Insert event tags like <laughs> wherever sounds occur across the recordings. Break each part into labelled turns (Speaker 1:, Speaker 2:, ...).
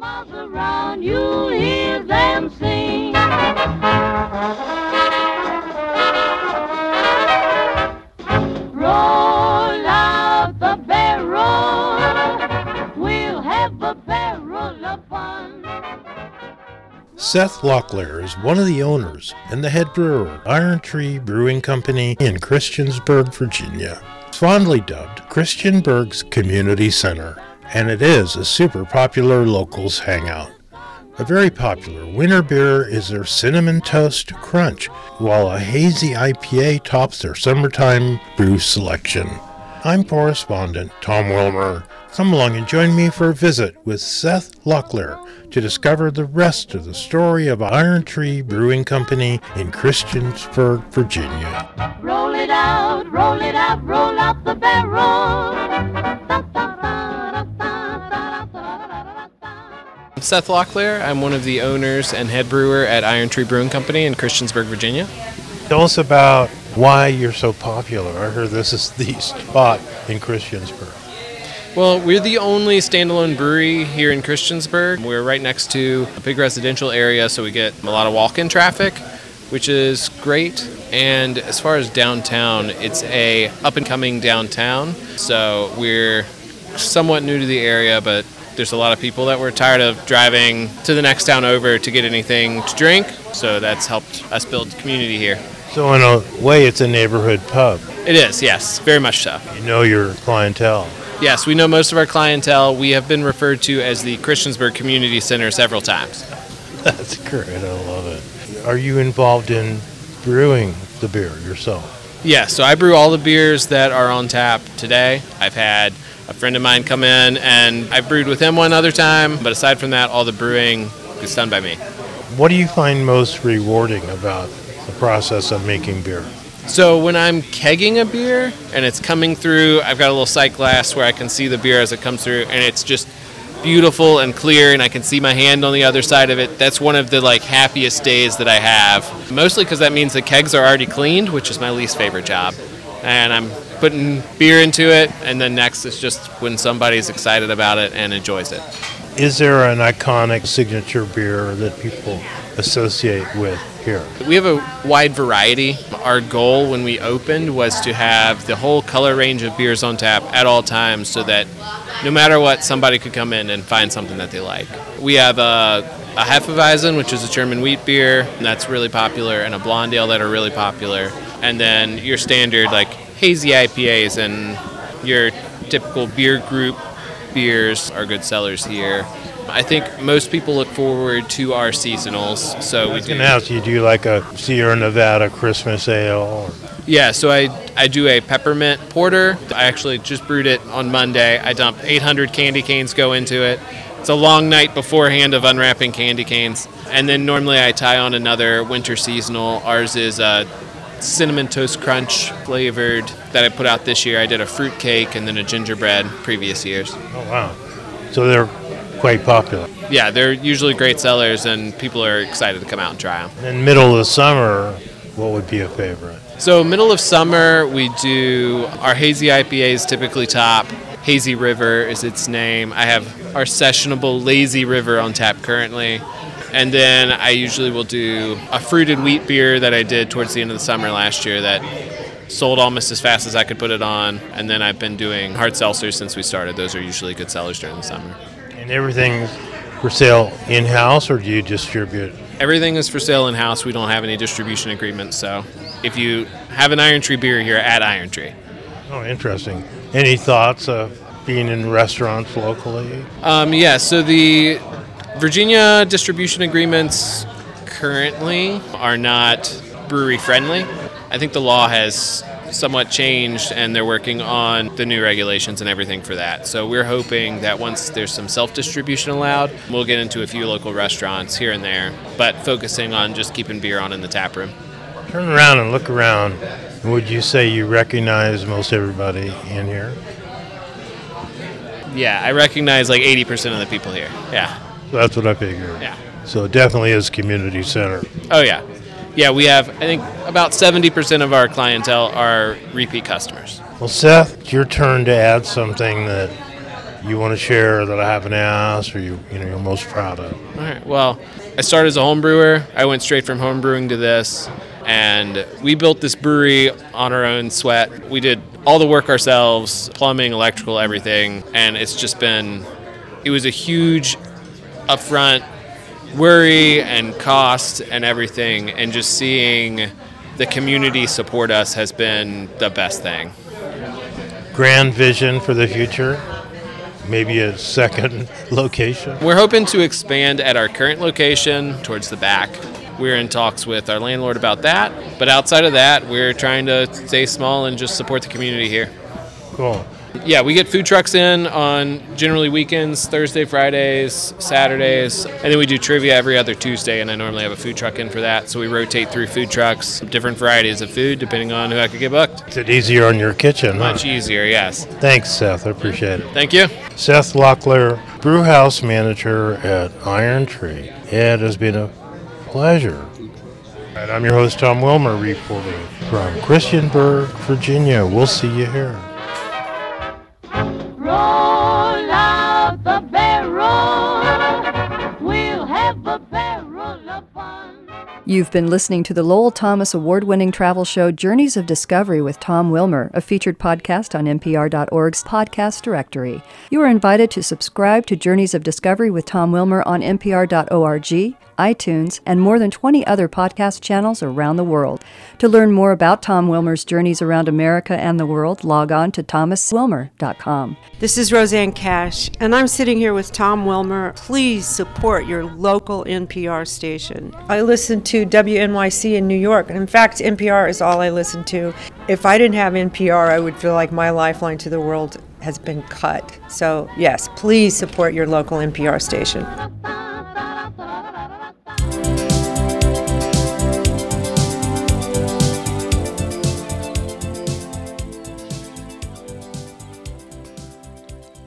Speaker 1: Around, you hear them sing. Roll out the barrel. We'll have a barrel of fun.
Speaker 2: Seth Locklear is one of the owners and the head brewer Iron Tree Brewing Company in Christiansburg, Virginia. Fondly dubbed Christiansburg's Community Center, and it is a super popular locals hangout. A very popular winter beer is their Cinnamon Toast Crunch, while a hazy IPA tops their summertime brew selection. I'm correspondent Tom Wilmer. Come along and join me for a visit with Seth Locklear to discover the rest of the story of Iron Tree Brewing Company in Christiansburg, Virginia.
Speaker 1: Roll it out, roll it out, roll out the barrel.
Speaker 3: I'm Seth Locklear. I'm one of the owners and head brewer at Iron Tree Brewing Company in Christiansburg, Virginia.
Speaker 2: Tell us about why you're so popular. I heard this is the spot in Christiansburg.
Speaker 3: Well, we're the only standalone brewery here in Christiansburg. We're right next to a big residential area, so we get a lot of walk in traffic, which is great. And as far as downtown, it's a up and coming downtown. So we're somewhat new to the area, but there's a lot of people that were tired of driving to the next town over to get anything to drink. So that's helped us build community here.
Speaker 2: So, in a way, it's a neighborhood pub.
Speaker 3: It is, yes, very much so.
Speaker 2: You know your clientele.
Speaker 3: Yes, we know most of our clientele. We have been referred to as the Christiansburg Community Center several times. <laughs>
Speaker 2: That's great. I love it. Are you involved in brewing the beer yourself?
Speaker 3: Yeah, so I brew all the beers that are on tap today. I've had a friend of mine come in and I've brewed with him one other time, but aside from that, all the brewing is done by me.
Speaker 2: What do you find most rewarding about the process of making beer?
Speaker 3: So when I'm kegging a beer and it's coming through, I've got a little sight glass where I can see the beer as it comes through, and it's just beautiful and clear, and I can see my hand on the other side of it. That's one of the like happiest days that I have. Mostly because that means the kegs are already cleaned, which is my least favorite job, and I'm putting beer into it, and then next is just when somebody's excited about it and enjoys it.
Speaker 2: Is there an iconic signature beer that people associate with here?
Speaker 3: We have a wide variety. Our goal when we opened was to have the whole color range of beers on tap at all times so that no matter what, somebody could come in and find something that they like. We have a, a Hefeweizen, which is a German wheat beer, and that's really popular, and a blonde ale that are really popular. And then your standard, like, hazy IPAs and your typical beer group beers are good sellers here. I think most people look forward to our seasonals. So
Speaker 2: I
Speaker 3: we
Speaker 2: was
Speaker 3: do.
Speaker 2: going to ask you, do you like a Sierra Nevada Christmas ale?
Speaker 3: Yeah, so I, I do a peppermint porter. I actually just brewed it on Monday. I dumped 800 candy canes go into it. It's a long night beforehand of unwrapping candy canes. And then normally I tie on another winter seasonal. Ours is a cinnamon toast crunch flavored that I put out this year. I did a fruit cake and then a gingerbread previous years.
Speaker 2: Oh, wow. So they're quite popular.
Speaker 3: Yeah, they're usually great sellers and people are excited to come out and try them.
Speaker 2: In middle of the summer, what would be a favorite?
Speaker 3: So middle of summer, we do our hazy IPAs typically top. Hazy River is its name. I have our sessionable Lazy River on tap currently. And then I usually will do a fruited wheat beer that I did towards the end of the summer last year that sold almost as fast as I could put it on. And then I've been doing hard seltzers since we started. Those are usually good sellers during the summer.
Speaker 2: And everything for sale in house, or do you distribute?
Speaker 3: Everything is for sale in house. We don't have any distribution agreements. So if you have an Iron Tree beer here at Iron Tree,
Speaker 2: Oh, interesting. Any thoughts of being in restaurants locally?
Speaker 3: Um, yeah, so the Virginia distribution agreements currently are not brewery friendly. I think the law has somewhat changed and they're working on the new regulations and everything for that. So we're hoping that once there's some self distribution allowed, we'll get into a few local restaurants here and there, but focusing on just keeping beer on in the tap room.
Speaker 2: Turn around and look around. Would you say you recognize most everybody in here?
Speaker 3: Yeah, I recognize like 80% of the people here. Yeah.
Speaker 2: That's what I figured.
Speaker 3: Yeah.
Speaker 2: So it definitely is community center.
Speaker 3: Oh yeah, yeah. We have I think about seventy percent of our clientele are repeat customers.
Speaker 2: Well, Seth, it's your turn to add something that you want to share that I haven't asked, or you you know you're most proud of?
Speaker 3: All right. Well, I started as a home brewer. I went straight from home brewing to this, and we built this brewery on our own sweat. We did all the work ourselves, plumbing, electrical, everything, and it's just been. It was a huge upfront worry and cost and everything, and just seeing the community support us has been the best thing.
Speaker 2: Grand vision for the future? Maybe a second <laughs> location?
Speaker 3: We're hoping to expand at our current location towards the back. We're in talks with our landlord about that, but outside of that, we're trying to stay small and just support the community here.
Speaker 2: Cool.
Speaker 3: Yeah, we get food trucks in on generally weekends, Thursday, Fridays, Saturdays, and then we do trivia every other Tuesday, and I normally have a food truck in for that. So we rotate through food trucks, different varieties of food, depending on who I could get booked.
Speaker 2: Is it easier on your kitchen? Huh?
Speaker 3: Much easier, yes.
Speaker 2: Thanks, Seth. I appreciate it.
Speaker 3: Thank you.
Speaker 2: Seth Locklear, brewhouse manager at Iron Tree. It has been a pleasure. And I'm your host, Tom Wilmer, reporting from Christiansburg, Virginia. We'll see you here.
Speaker 1: Of fun.
Speaker 4: You've been listening to the Lowell Thomas award winning travel show Journeys of Discovery with Tom Wilmer, a featured podcast on NPR.org's podcast directory. You are invited to subscribe to Journeys of Discovery with Tom Wilmer on NPR.org, iTunes, and more than 20 other podcast channels around the world. To learn more about Tom Wilmer's journeys around America and the world, log on to thomaswilmer.com.
Speaker 5: This is Rosanne Cash, and I'm sitting here with Tom Wilmer. Please support your local NPR station. I listen to WNYC in New York, and in fact, NPR is all I listen to. If I didn't have NPR, I would feel like my lifeline to the world has been cut. So, yes, please support your local NPR station.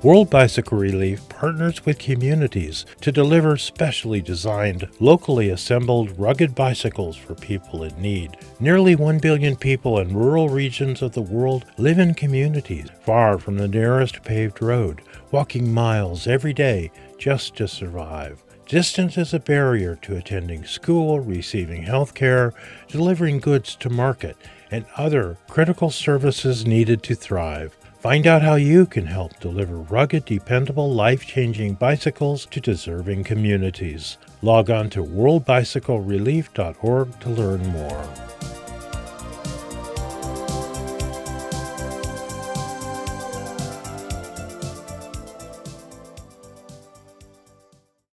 Speaker 2: World Bicycle Relief partners with communities to deliver specially designed, locally assembled rugged bicycles for people in need. Nearly 1 billion people in rural regions of the world live in communities far from the nearest paved road, walking miles every day just to survive. Distance is a barrier to attending school, receiving health care, delivering goods to market, and other critical services needed to thrive. Find out how you can help deliver rugged, dependable, life changing bicycles to deserving communities. Log on to worldbicyclerelief.org to learn more.